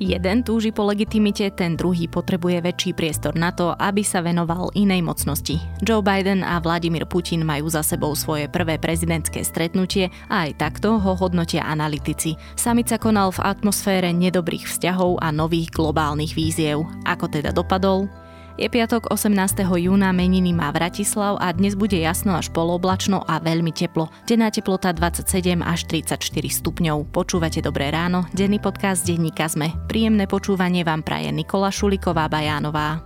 Jeden túži po legitimite, ten druhý potrebuje väčší priestor na to, aby sa venoval inej mocnosti. Joe Biden a Vladimír Putin majú za sebou svoje prvé prezidentské stretnutie a aj takto ho hodnotia analytici. Samit sa konal v atmosfére nedobrých vzťahov a nových globálnych víziev. Ako teda dopadol? Je piatok 18. júna, meniny má Vratislav a dnes bude jasno až poloblačno a veľmi teplo. Denná teplota 27 až 34 stupňov. Počúvate Dobré ráno, denný podcast denníka Zme. Príjemné počúvanie vám praje Nikola Šuliková Bajánová.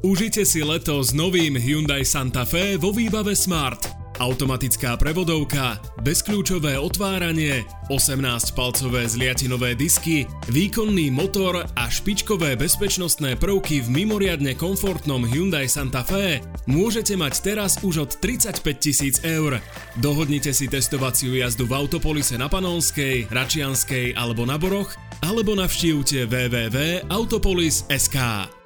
Užite si leto s novým Hyundai Santa Fe vo výbave Smart. Automatická prevodovka, bezkľúčové otváranie, 18-palcové zliatinové disky, výkonný motor a špičkové bezpečnostné prvky v mimoriadne komfortnom Hyundai Santa Fe môžete mať teraz už od 35 tisíc eur. Dohodnite si testovaciu jazdu v Autopolise na Panonskej, Račianskej alebo na Boroch, alebo navštívte www.autopolis.sk.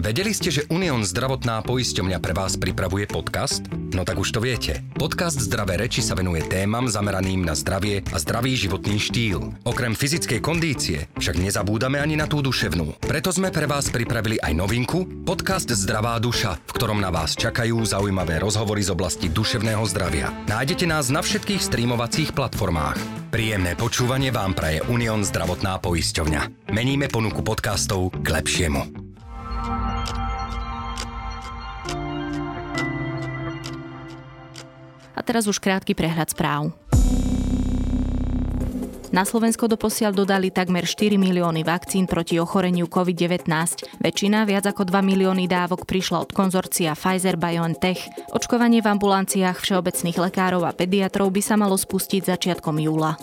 Vedeli ste, že Unión zdravotná poisťovňa pre vás pripravuje podcast? No tak už to viete. Podcast Zdravé reči sa venuje témam zameraným na zdravie a zdravý životný štýl. Okrem fyzickej kondície však nezabúdame ani na tú duševnú. Preto sme pre vás pripravili aj novinku, podcast Zdravá duša, v ktorom na vás čakajú zaujímavé rozhovory z oblasti duševného zdravia. Nájdete nás na všetkých streamovacích platformách. Príjemné počúvanie vám praje Unión zdravotná poisťovňa. Meníme ponuku podcastov k lepšiemu. A teraz už krátky prehľad správ. Na Slovensko doposiaľ dodali takmer 4 milióny vakcín proti ochoreniu COVID-19. Väčšina, viac ako 2 milióny dávok, prišla od konzorcia Pfizer-BioNTech. Očkovanie v ambulanciách všeobecných lekárov a pediatrov by sa malo spustiť začiatkom júla.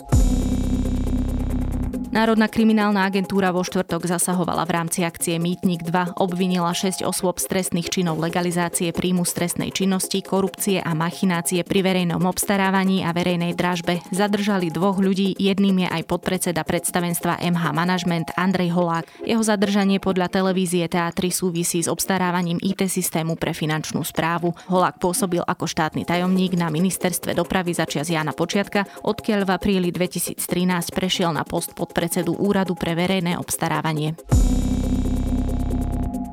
Národná kriminálna agentúra vo štvrtok zasahovala v rámci akcie Mýtnik 2, obvinila 6 osôb z trestných činov legalizácie príjmu stresnej činnosti, korupcie a machinácie pri verejnom obstarávaní a verejnej dražbe. Zadržali dvoch ľudí, jedným je aj podpredseda predstavenstva MH Management Andrej Holák. Jeho zadržanie podľa televízie Teatry súvisí s obstarávaním IT systému pre finančnú správu. Holák pôsobil ako štátny tajomník na ministerstve dopravy začias Jana Počiatka, odkiaľ v apríli 2013 prešiel na post pod predsedu Úradu pre verejné obstarávanie.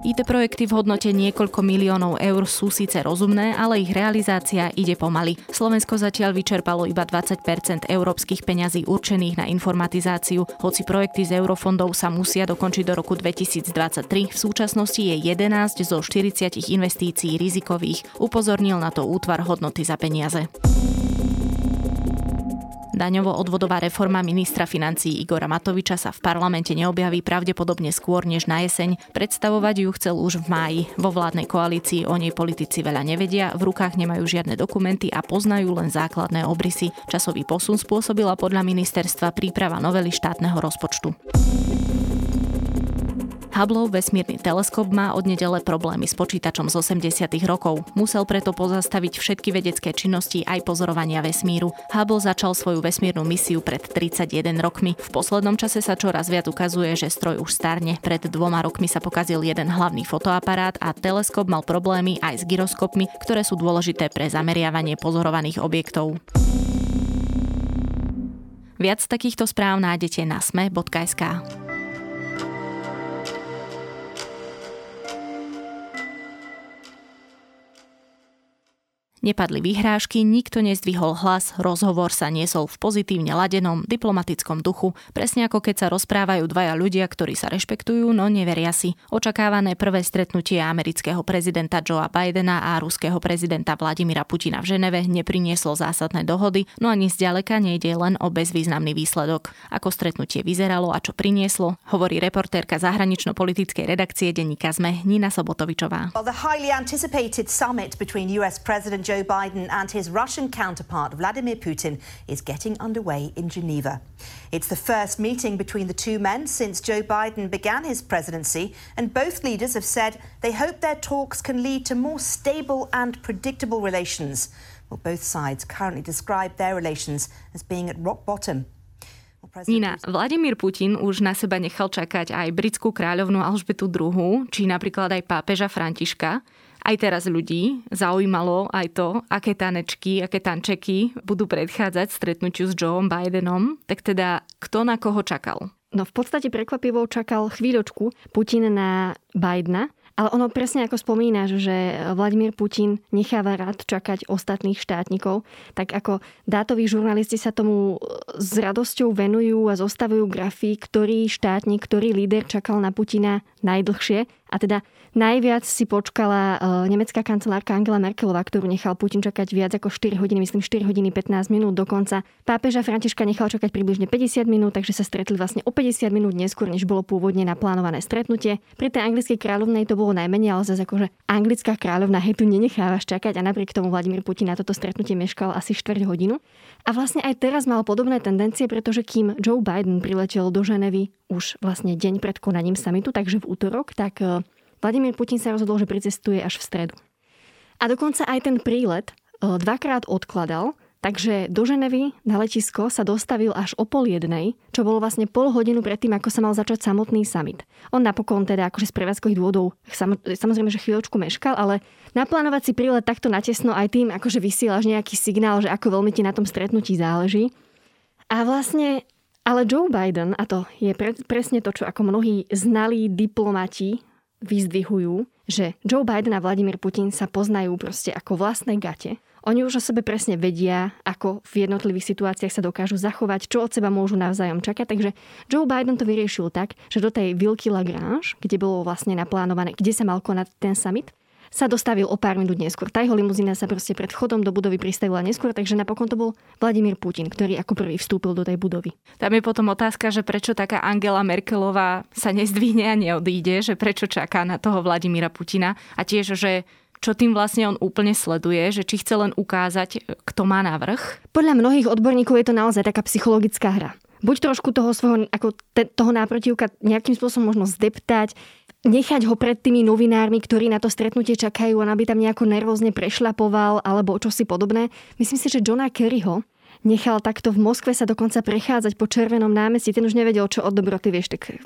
IT projekty v hodnote niekoľko miliónov eur sú síce rozumné, ale ich realizácia ide pomaly. Slovensko zatiaľ vyčerpalo iba 20% európskych peňazí určených na informatizáciu, hoci projekty z eurofondov sa musia dokončiť do roku 2023. V súčasnosti je 11 zo 40 investícií rizikových. Upozornil na to útvar hodnoty za peniaze. Daňovo-odvodová reforma ministra financií Igora Matoviča sa v parlamente neobjaví pravdepodobne skôr než na jeseň. Predstavovať ju chcel už v máji. Vo vládnej koalícii o nej politici veľa nevedia, v rukách nemajú žiadne dokumenty a poznajú len základné obrysy. Časový posun spôsobila podľa ministerstva príprava novely štátneho rozpočtu. Hubbleov vesmírny teleskop má od nedele problémy s počítačom z 80. rokov. Musel preto pozastaviť všetky vedecké činnosti aj pozorovania vesmíru. Hubble začal svoju vesmírnu misiu pred 31 rokmi. V poslednom čase sa čoraz viac ukazuje, že stroj už starne. Pred dvoma rokmi sa pokazil jeden hlavný fotoaparát a teleskop mal problémy aj s gyroskopmi, ktoré sú dôležité pre zameriavanie pozorovaných objektov. Viac takýchto správ nájdete na sme.sk. Nepadli vyhrážky, nikto nezdvihol hlas, rozhovor sa niesol v pozitívne ladenom, diplomatickom duchu, presne ako keď sa rozprávajú dvaja ľudia, ktorí sa rešpektujú, no neveria si. Očakávané prvé stretnutie amerického prezidenta Joea Bidena a ruského prezidenta Vladimira Putina v Ženeve neprinieslo zásadné dohody, no ani zďaleka nejde len o bezvýznamný výsledok. Ako stretnutie vyzeralo a čo prinieslo, hovorí reportérka zahranično-politickej redakcie denníka ZME Nina Sobotovičová. Well, Joe Biden and his Russian counterpart Vladimir Putin is getting underway in Geneva. It's the first meeting between the two men since Joe Biden began his presidency, and both leaders have said they hope their talks can lead to more stable and predictable relations. Well, both sides currently describe their relations as being at rock bottom. Nina, Vladimír Putin už na seba nechal čakať aj britskú kráľovnú Alžbetu II, či napríklad aj pápeža Františka. Aj teraz ľudí zaujímalo aj to, aké tanečky, aké tančeky budú predchádzať stretnutiu s Joeom Bidenom. Tak teda, kto na koho čakal? No v podstate prekvapivo čakal chvíľočku Putin na Bidena, ale ono presne ako spomínaš, že Vladimír Putin necháva rád čakať ostatných štátnikov, tak ako dátoví žurnalisti sa tomu s radosťou venujú a zostavujú grafy, ktorý štátnik, ktorý líder čakal na Putina najdlhšie. A teda Najviac si počkala uh, nemecká kancelárka Angela Merkelová, ktorú nechal Putin čakať viac ako 4 hodiny, myslím 4 hodiny 15 minút dokonca. Pápeža Františka nechal čakať približne 50 minút, takže sa stretli vlastne o 50 minút neskôr, než bolo pôvodne naplánované stretnutie. Pri tej anglickej kráľovnej to bolo najmenej, ale zase akože anglická kráľovna hej tu nenechávaš čakať a napriek tomu Vladimír Putin na toto stretnutie meškal asi 4 hodinu. A vlastne aj teraz mal podobné tendencie, pretože kým Joe Biden priletel do Ženevy už vlastne deň pred konaním samitu, takže v útorok, tak e, Vladimír Putin sa rozhodol, že pricestuje až v stredu. A dokonca aj ten prílet e, dvakrát odkladal, takže do Ženevy na letisko sa dostavil až o pol jednej, čo bolo vlastne pol hodinu predtým, ako sa mal začať samotný summit. On napokon teda akože z prevádzkových dôvodov samozrejme, že chvíľočku meškal, ale naplánovať si prílet takto natesno aj tým, akože vysielaš nejaký signál, že ako veľmi ti na tom stretnutí záleží. A vlastne ale Joe Biden, a to je pre, presne to, čo ako mnohí znalí diplomati vyzdvihujú, že Joe Biden a Vladimír Putin sa poznajú proste ako vlastné gate. Oni už o sebe presne vedia, ako v jednotlivých situáciách sa dokážu zachovať, čo od seba môžu navzájom čakať. Takže Joe Biden to vyriešil tak, že do tej Vilky Lagrange, kde bolo vlastne naplánované, kde sa mal konať ten summit, sa dostavil o pár minút neskôr. Tá jeho limuzína sa proste pred vchodom do budovy pristavila neskôr, takže napokon to bol Vladimír Putin, ktorý ako prvý vstúpil do tej budovy. Tam je potom otázka, že prečo taká Angela Merkelová sa nezdvihne a neodíde, že prečo čaká na toho Vladimíra Putina a tiež, že čo tým vlastne on úplne sleduje, že či chce len ukázať, kto má navrh. Podľa mnohých odborníkov je to naozaj taká psychologická hra buď trošku toho svojho, ako te, toho náprotivka nejakým spôsobom možno zdeptať, nechať ho pred tými novinármi, ktorí na to stretnutie čakajú, aby tam nejako nervózne prešlapoval alebo čosi podobné. Myslím si, že Johna Kerryho nechal takto v Moskve sa dokonca prechádzať po Červenom námestí. Ten už nevedel, čo od dobroty, vieš, tak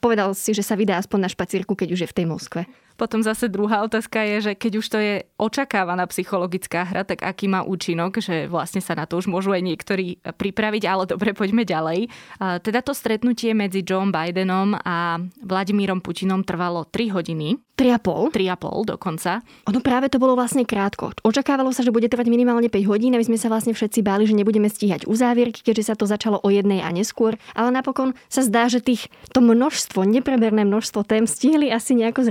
povedal si, že sa vydá aspoň na špacírku, keď už je v tej Moskve. Potom zase druhá otázka je, že keď už to je očakávaná psychologická hra, tak aký má účinok, že vlastne sa na to už môžu aj niektorí pripraviť, ale dobre, poďme ďalej. Teda to stretnutie medzi Joe Bidenom a Vladimírom Putinom trvalo 3 hodiny. 3,5? 3,5 dokonca. Ono práve to bolo vlastne krátko. Očakávalo sa, že bude trvať minimálne 5 hodín a my sme sa vlastne všetci báli, že nebudeme stíhať uzávierky, keďže sa to začalo o jednej a neskôr. Ale napokon sa zdá, že tých, to množstvo, nepreberné množstvo tém stihli asi nejako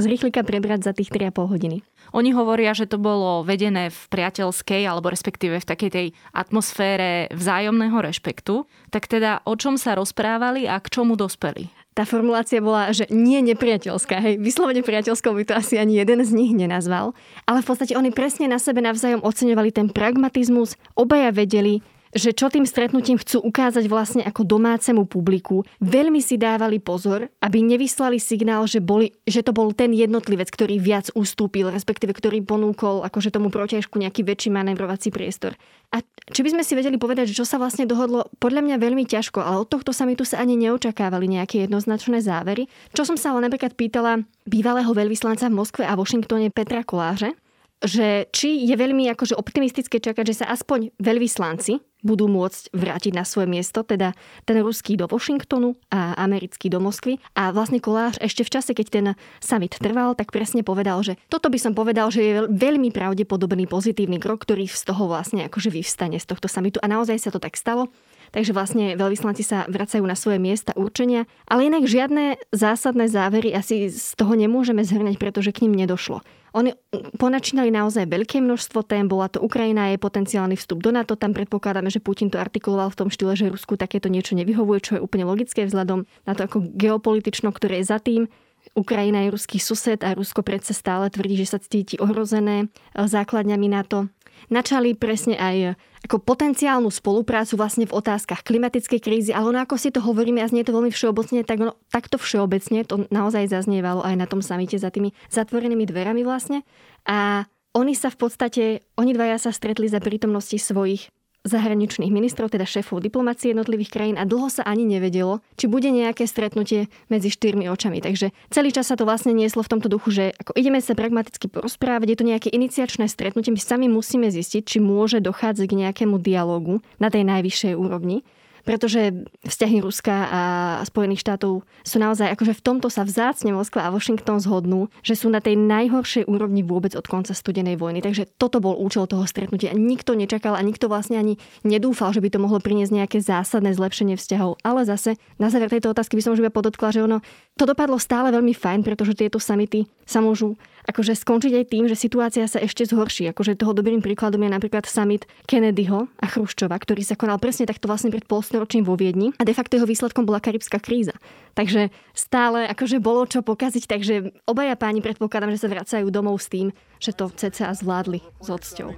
z rýchlika prebrať za tých 3,5 hodiny. Oni hovoria, že to bolo vedené v priateľskej alebo respektíve v takej tej atmosfére vzájomného rešpektu. Tak teda o čom sa rozprávali a k čomu dospeli? tá formulácia bola, že nie nepriateľská. Hej, vyslovene priateľskou by to asi ani jeden z nich nenazval. Ale v podstate oni presne na sebe navzájom oceňovali ten pragmatizmus. Obaja vedeli, že čo tým stretnutím chcú ukázať vlastne ako domácemu publiku. Veľmi si dávali pozor, aby nevyslali signál, že, boli, že to bol ten jednotlivec, ktorý viac ustúpil, respektíve ktorý ponúkol akože tomu protiažku nejaký väčší manévrovací priestor. A či by sme si vedeli povedať, že čo sa vlastne dohodlo, podľa mňa veľmi ťažko, ale od tohto sa mi tu sa ani neočakávali nejaké jednoznačné závery. Čo som sa ale napríklad pýtala bývalého veľvyslanca v Moskve a Washingtone Petra Koláže, že či je veľmi akože optimistické čakať, že sa aspoň veľvyslanci budú môcť vrátiť na svoje miesto, teda ten ruský do Washingtonu a americký do Moskvy. A vlastne Kolář ešte v čase, keď ten summit trval, tak presne povedal, že toto by som povedal, že je veľmi pravdepodobný pozitívny krok, ktorý z toho vlastne akože vyvstane z tohto summitu. A naozaj sa to tak stalo. Takže vlastne veľvyslanci sa vracajú na svoje miesta určenia, ale inak žiadne zásadné závery asi z toho nemôžeme zhrňať, pretože k ním nedošlo. Oni ponačínali naozaj veľké množstvo tém, bola to Ukrajina a jej potenciálny vstup do NATO, tam predpokladáme, že Putin to artikuloval v tom štýle, že Rusku takéto niečo nevyhovuje, čo je úplne logické vzhľadom na to ako geopolitično, ktoré je za tým. Ukrajina je ruský sused a Rusko predsa stále tvrdí, že sa cíti ohrozené základňami NATO načali presne aj ako potenciálnu spoluprácu vlastne v otázkach klimatickej krízy, ale ono ako si to hovoríme a znie to veľmi všeobecne, tak ono, takto všeobecne to naozaj zaznievalo aj na tom samite za tými zatvorenými dverami vlastne. A oni sa v podstate, oni dvaja sa stretli za prítomnosti svojich zahraničných ministrov, teda šéfov diplomácie jednotlivých krajín a dlho sa ani nevedelo, či bude nejaké stretnutie medzi štyrmi očami. Takže celý čas sa to vlastne nieslo v tomto duchu, že ako ideme sa pragmaticky porozprávať, je to nejaké iniciačné stretnutie, my sami musíme zistiť, či môže dochádzať k nejakému dialogu na tej najvyššej úrovni. Pretože vzťahy Ruska a Spojených štátov sú naozaj, akože v tomto sa vzácne Moskva a Washington zhodnú, že sú na tej najhoršej úrovni vôbec od konca studenej vojny. Takže toto bol účel toho stretnutia. Nikto nečakal a nikto vlastne ani nedúfal, že by to mohlo priniesť nejaké zásadné zlepšenie vzťahov. Ale zase na záver tejto otázky by som už iba podotkla, že ono to dopadlo stále veľmi fajn, pretože tieto samity sa môžu akože skončiť aj tým, že situácia sa ešte zhorší. Akože toho dobrým príkladom je napríklad summit Kennedyho a Chruščova, ktorý sa konal presne takto vlastne pred polstoročím vo Viedni a de facto jeho výsledkom bola karibská kríza. Takže stále akože bolo čo pokaziť, takže obaja páni predpokladám, že sa vracajú domov s tým, že to cca zvládli s odsťou.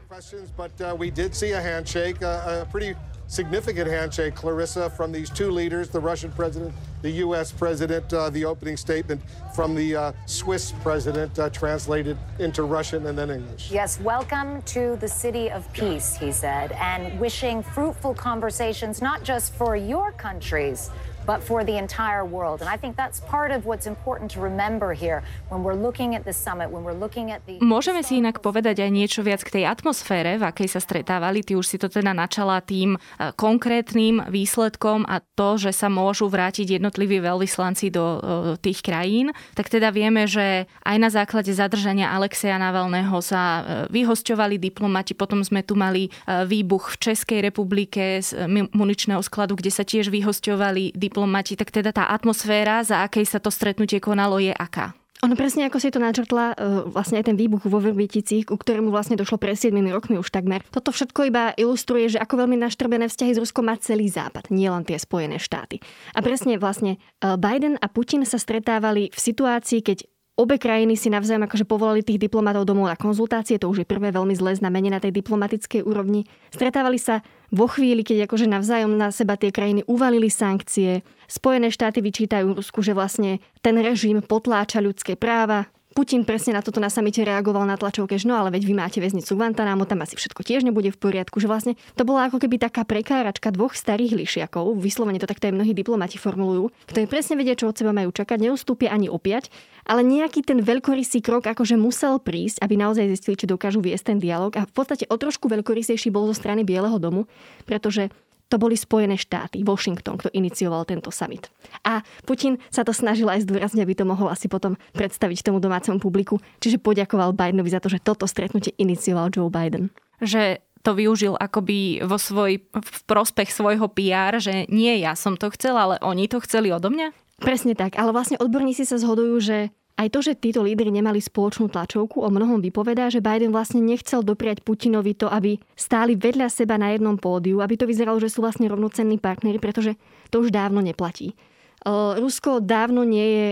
significant handshake, Clarissa, from these two leaders, the Russian president, the U.S. president, uh, the opening statement from the uh, Swiss president, uh, translated into Russian and then English. Yes, welcome to the city of peace, he said, and wishing fruitful conversations, not just for your countries, but for the entire world. And I think that's part of what's important to remember here when we're looking at the summit, when we're looking at the... Môžeme si inak povedať aj niečo viac k tej atmosfére, v akej sa stretávali. Ty už si to teda načala tým e, konkrétnym výsledkom a to, že sa môžu vrátiť jednotliví veľvyslanci do e, tých krajín. Tak teda vieme, že aj na základe zadržania Alexeja Navalného sa e, vyhosťovali diplomati, potom sme tu mali výbuch v Českej republike z muničného skladu, kde sa tiež vyhosťovali diplomati diplomati, tak teda tá atmosféra, za akej sa to stretnutie konalo, je aká? Ono presne ako si to načrtla, e, vlastne aj ten výbuch vo Vrbiticích, ku ktorému vlastne došlo pre 7 rokmi už takmer. Toto všetko iba ilustruje, že ako veľmi naštrbené vzťahy z Ruskom má celý západ, nielen tie Spojené štáty. A presne vlastne e, Biden a Putin sa stretávali v situácii, keď Obe krajiny si navzájom akože povolali tých diplomatov domov na konzultácie, to už je prvé veľmi zlé znamenie na tej diplomatickej úrovni. Stretávali sa vo chvíli, keď akože navzájom na seba tie krajiny uvalili sankcie. Spojené štáty vyčítajú Rusku, že vlastne ten režim potláča ľudské práva, Putin presne na toto na samite reagoval na tlačovke, že no ale veď vy máte väznicu Guantanamo, tam asi všetko tiež nebude v poriadku, že vlastne to bola ako keby taká prekáračka dvoch starých lišiakov, vyslovene to takto aj mnohí diplomati formulujú, ktorí presne vedia, čo od seba majú čakať, neustúpia ani opiať, ale nejaký ten veľkorysý krok akože musel prísť, aby naozaj zistili, či dokážu viesť ten dialog. A v podstate o trošku veľkorysejší bol zo strany Bieleho domu, pretože to boli Spojené štáty, Washington, kto inicioval tento summit. A Putin sa to snažil aj zdôrazniť, aby to mohol asi potom predstaviť tomu domácemu publiku. Čiže poďakoval Bidenovi za to, že toto stretnutie inicioval Joe Biden. Že to využil akoby vo svoj, v prospech svojho PR, že nie ja som to chcel, ale oni to chceli odo mňa? Presne tak, ale vlastne odborníci sa zhodujú, že aj to, že títo lídry nemali spoločnú tlačovku, o mnohom vypovedá, že Biden vlastne nechcel dopriať Putinovi to, aby stáli vedľa seba na jednom pódiu, aby to vyzeralo, že sú vlastne rovnocenní partneri, pretože to už dávno neplatí. Rusko dávno nie je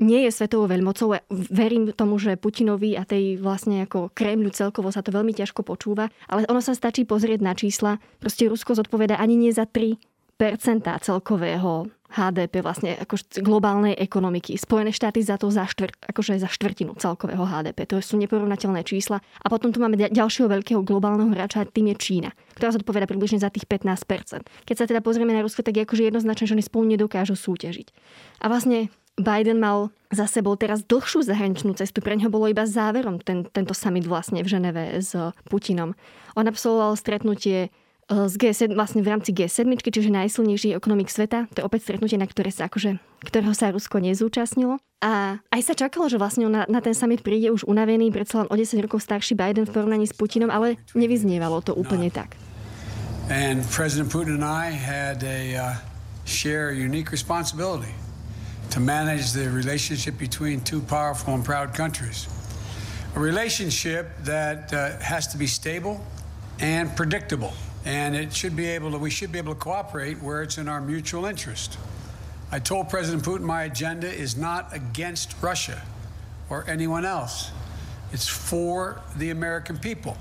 nie je svetovou veľmocou. Verím tomu, že Putinovi a tej vlastne ako Kremľu celkovo sa to veľmi ťažko počúva, ale ono sa stačí pozrieť na čísla. Proste Rusko zodpoveda ani nie za 3 celkového HDP vlastne ako globálnej ekonomiky. Spojené štáty za to za, štvrt, akože za štvrtinu celkového HDP. To sú neporovnateľné čísla. A potom tu máme ďalšieho veľkého globálneho hráča, tým je Čína, ktorá zodpoveda približne za tých 15%. Keď sa teda pozrieme na Rusko, tak je akože jednoznačne, že oni spolu nedokážu súťažiť. A vlastne Biden mal za sebou teraz dlhšiu zahraničnú cestu. Pre ňo bolo iba záverom ten, tento summit vlastne v Ženeve s Putinom. On absolvoval stretnutie z G7, vlastne v rámci G7, čiže najsilnejší ekonomik sveta. To je opäť stretnutie, na ktoré sa akože, ktorého sa Rusko nezúčastnilo. A aj sa čakalo, že vlastne na, na ten summit príde už unavený, predsa len o 10 rokov starší Biden v porovnaní s Putinom, ale nevyznievalo to úplne no. tak. And President Putin and I had a uh, share a unique responsibility to manage the relationship between two powerful and proud countries. A relationship that uh, has to be stable and predictable. And it should be able to, we should be able to cooperate where it's in our mutual interest. I told President Putin my agenda is not against Russia or anyone else. It's for the American people.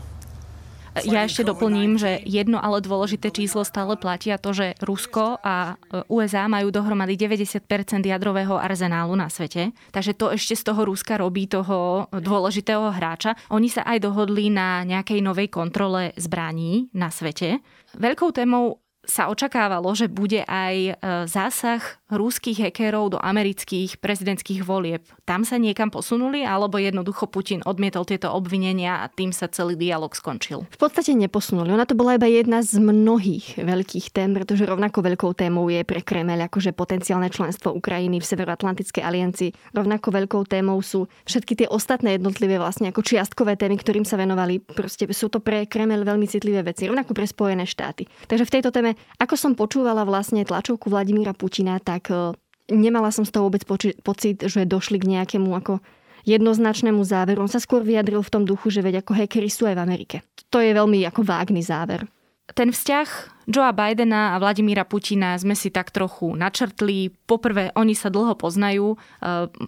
Ja ešte doplním, že jedno ale dôležité číslo stále platia to, že Rusko a e, USA majú dohromady 90% jadrového arzenálu na svete. Takže to ešte z toho Ruska robí toho dôležitého hráča. Oni sa aj dohodli na nejakej novej kontrole zbraní na svete. Veľkou témou sa očakávalo, že bude aj e, zásah ruských hekérov do amerických prezidentských volieb. Tam sa niekam posunuli, alebo jednoducho Putin odmietol tieto obvinenia a tým sa celý dialog skončil? V podstate neposunuli. Ona to bola iba jedna z mnohých veľkých tém, pretože rovnako veľkou témou je pre Kremel akože potenciálne členstvo Ukrajiny v Severoatlantickej aliancii. Rovnako veľkou témou sú všetky tie ostatné jednotlivé vlastne ako čiastkové témy, ktorým sa venovali. Proste sú to pre Kremel veľmi citlivé veci, rovnako pre Spojené štáty. Takže v tejto téme ako som počúvala vlastne tlačovku Vladimíra Putina, tak e, nemala som z toho vôbec pocit, že došli k nejakému ako jednoznačnému záveru. On sa skôr vyjadril v tom duchu, že veď ako hackery sú aj v Amerike. To je veľmi ako vágný záver. Ten vzťah Joea Bidena a Vladimíra Putina sme si tak trochu načrtli. Poprvé, oni sa dlho poznajú, e,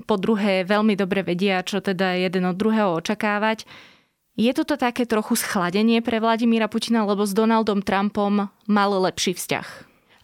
po druhé, veľmi dobre vedia, čo teda jeden od druhého očakávať. Je toto také trochu schladenie pre Vladimíra Putina, lebo s Donaldom Trumpom mal lepší vzťah?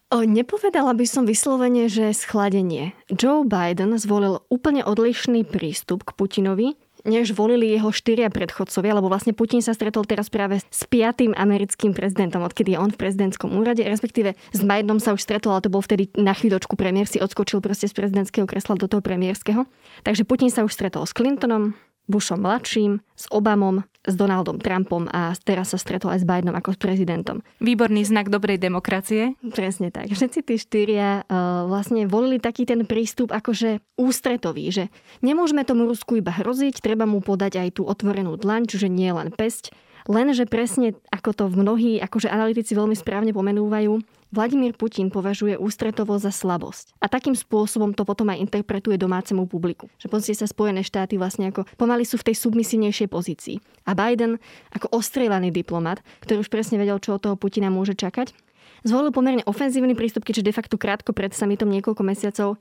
O, nepovedala by som vyslovene, že schladenie. Joe Biden zvolil úplne odlišný prístup k Putinovi, než volili jeho štyria predchodcovia, lebo vlastne Putin sa stretol teraz práve s piatým americkým prezidentom, odkedy je on v prezidentskom úrade, respektíve s Bidenom sa už stretol, ale to bol vtedy na chvíľočku premiér, si odskočil proste z prezidentského kresla do toho premiérskeho. Takže Putin sa už stretol s Clintonom, Bushom mladším, s Obamom, s Donaldom Trumpom a teraz sa stretol aj s Bidenom ako s prezidentom. Výborný znak dobrej demokracie. Presne tak. Všetci tí štyria uh, vlastne volili taký ten prístup akože ústretový, že nemôžeme tomu Rusku iba hroziť, treba mu podať aj tú otvorenú dlaň, čiže nie len pesť, Lenže presne, ako to mnohí akože analytici veľmi správne pomenúvajú, Vladimír Putin považuje ústretovo za slabosť. A takým spôsobom to potom aj interpretuje domácemu publiku. Že pozrite sa Spojené štáty vlastne ako pomaly sú v tej submisívnejšej pozícii. A Biden ako ostrieľaný diplomat, ktorý už presne vedel, čo od toho Putina môže čakať, zvolil pomerne ofenzívny prístup, keďže de facto krátko pred samitom niekoľko mesiacov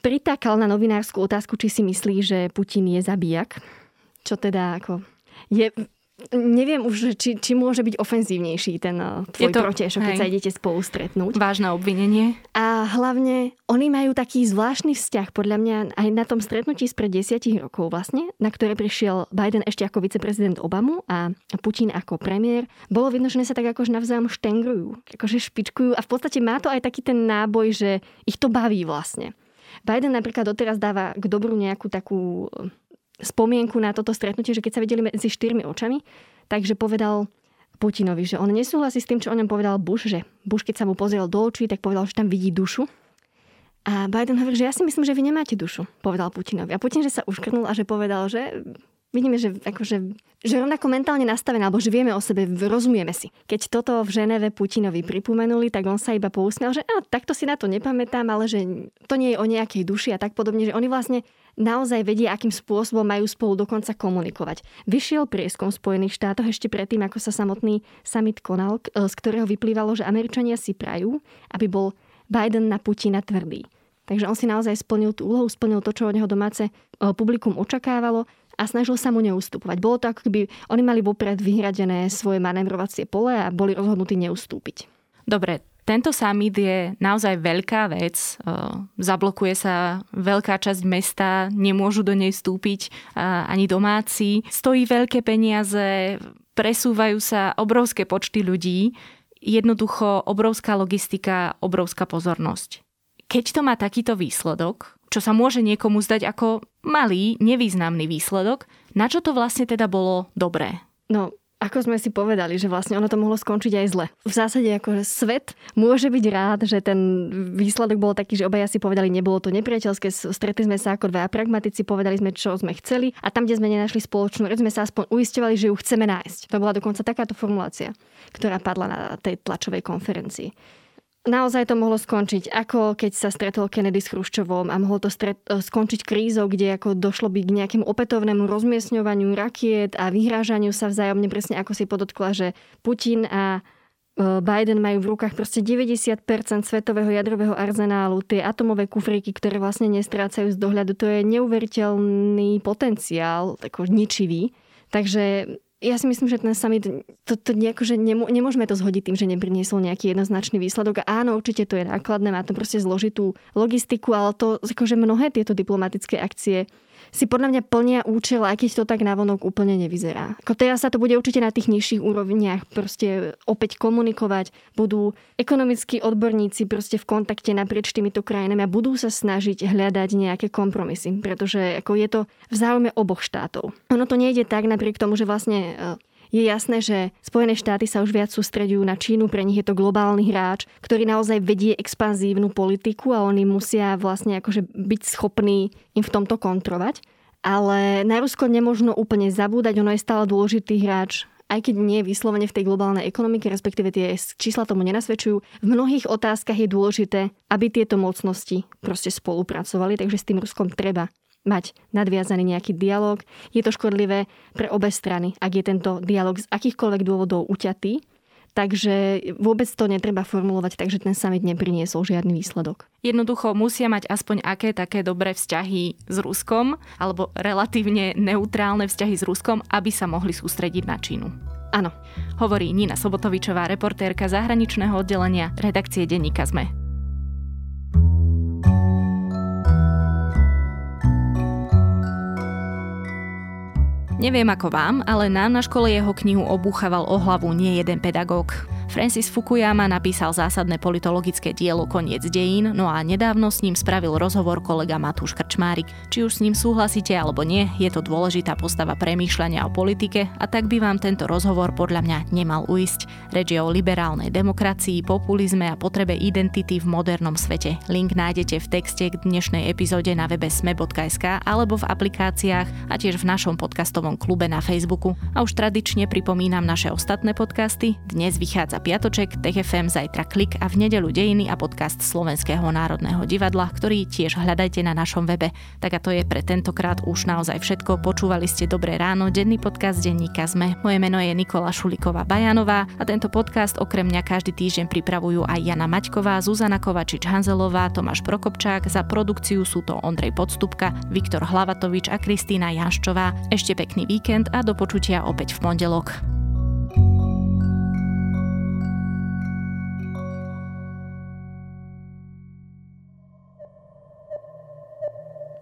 pritákal na novinárskú otázku, či si myslí, že Putin je zabijak. Čo teda ako je neviem už, či, či môže byť ofenzívnejší ten eh, tvoj to, protešok, keď sa idete spolu stretnúť. Vážne obvinenie. A hlavne, oni majú taký zvláštny vzťah, podľa mňa, aj na tom stretnutí spred desiatich rokov vlastne, na ktoré prišiel Biden ešte ako viceprezident Obamu a Putin ako premiér. Bolo vidno, že sa tak akože navzájom štengrujú, akože špičkujú a v podstate má to aj taký ten náboj, že ich to baví vlastne. Biden napríklad doteraz dáva k dobru nejakú takú spomienku na toto stretnutie, že keď sa videli medzi štyrmi očami, takže povedal Putinovi, že on nesúhlasí s tým, čo o ňom povedal Bush, že Bush, keď sa mu pozrel do očí, tak povedal, že tam vidí dušu. A Biden hovorí, že ja si myslím, že vy nemáte dušu, povedal Putinovi. A Putin, že sa uškrnul a že povedal, že vidíme, že, akože, že rovnako mentálne nastavené, alebo že vieme o sebe, rozumieme si. Keď toto v Ženeve Putinovi pripomenuli, tak on sa iba pousmiel, že takto si na to nepamätám, ale že to nie je o nejakej duši a tak podobne, že oni vlastne naozaj vedia, akým spôsobom majú spolu dokonca komunikovať. Vyšiel prieskom v Spojených štátoch ešte predtým, ako sa samotný summit konal, z ktorého vyplývalo, že Američania si prajú, aby bol Biden na Putina tvrdý. Takže on si naozaj splnil tú úlohu, splnil to, čo od neho domáce publikum očakávalo a snažil sa mu neustupovať. Bolo to ako keby oni mali vopred vyhradené svoje manévrovacie pole a boli rozhodnutí neustúpiť. Dobre, tento summit je naozaj veľká vec. Zablokuje sa veľká časť mesta, nemôžu do nej vstúpiť ani domáci. Stojí veľké peniaze, presúvajú sa obrovské počty ľudí. Jednoducho obrovská logistika, obrovská pozornosť. Keď to má takýto výsledok, čo sa môže niekomu zdať ako malý, nevýznamný výsledok, na čo to vlastne teda bolo dobré? No, ako sme si povedali, že vlastne ono to mohlo skončiť aj zle. V zásade akože svet môže byť rád, že ten výsledok bol taký, že obaja si povedali, nebolo to nepriateľské, stretli sme sa ako dva pragmatici, povedali sme, čo sme chceli a tam, kde sme nenašli spoločnú reč, sme sa aspoň uistovali, že ju chceme nájsť. To bola dokonca takáto formulácia, ktorá padla na tej tlačovej konferencii naozaj to mohlo skončiť, ako keď sa stretol Kennedy s Chruščovom a mohlo to stret, e, skončiť krízou, kde ako došlo by k nejakému opätovnému rozmiestňovaniu rakiet a vyhrážaniu sa vzájomne, presne ako si podotkla, že Putin a e, Biden majú v rukách proste 90% svetového jadrového arzenálu, tie atomové kufríky, ktoré vlastne nestrácajú z dohľadu. To je neuveriteľný potenciál, tako ničivý. Takže ja si myslím, že ten summit, to, to nejako, že nemô, nemôžeme to zhodiť tým, že nepriniesol nejaký jednoznačný výsledok. Áno, určite to je nákladné, má to proste zložitú logistiku, ale to akože mnohé tieto diplomatické akcie si podľa mňa plnia účel, aj keď to tak navonok úplne nevyzerá. Ako teraz sa to bude určite na tých nižších úrovniach proste opäť komunikovať, budú ekonomickí odborníci proste v kontakte naprieč týmito krajinami a budú sa snažiť hľadať nejaké kompromisy, pretože ako je to v záujme oboch štátov. Ono to nejde tak napriek tomu, že vlastne e, je jasné, že Spojené štáty sa už viac sústredujú na Čínu, pre nich je to globálny hráč, ktorý naozaj vedie expanzívnu politiku a oni musia vlastne akože byť schopní im v tomto kontrovať. Ale na Rusko nemožno úplne zabúdať, ono je stále dôležitý hráč aj keď nie vyslovene v tej globálnej ekonomike, respektíve tie čísla tomu nenasvedčujú, v mnohých otázkach je dôležité, aby tieto mocnosti proste spolupracovali, takže s tým Ruskom treba mať nadviazaný nejaký dialog. Je to škodlivé pre obe strany, ak je tento dialog z akýchkoľvek dôvodov uťatý. Takže vôbec to netreba formulovať, takže ten summit nepriniesol žiadny výsledok. Jednoducho musia mať aspoň aké také dobré vzťahy s Ruskom, alebo relatívne neutrálne vzťahy s Ruskom, aby sa mohli sústrediť na Čínu. Áno. Hovorí Nina Sobotovičová, reportérka zahraničného oddelenia redakcie denníka ZME. Neviem ako vám, ale nám na škole jeho knihu obúchaval o hlavu nie jeden pedagóg. Francis Fukuyama napísal zásadné politologické dielo Koniec dejín, no a nedávno s ním spravil rozhovor kolega Matúš Krčmárik. Či už s ním súhlasíte alebo nie, je to dôležitá postava premýšľania o politike a tak by vám tento rozhovor podľa mňa nemal uísť. Reč je o liberálnej demokracii, populizme a potrebe identity v modernom svete. Link nájdete v texte k dnešnej epizóde na webe sme.sk alebo v aplikáciách a tiež v našom podcastovom klube na Facebooku. A už tradične pripomínam naše ostatné podcasty. Dnes vychádza vychádza piatoček, TFM, zajtra klik a v nedelu dejiny a podcast Slovenského národného divadla, ktorý tiež hľadajte na našom webe. Tak a to je pre tentokrát už naozaj všetko. Počúvali ste Dobré ráno, denný podcast denníka ZME. Moje meno je Nikola Šuliková Bajanová a tento podcast okrem mňa každý týždeň pripravujú aj Jana Maťková, Zuzana Kovačič-Hanzelová, Tomáš Prokopčák. Za produkciu sú to Ondrej Podstupka, Viktor Hlavatovič a Kristýna Janščová. Ešte pekný víkend a do počutia opäť v pondelok.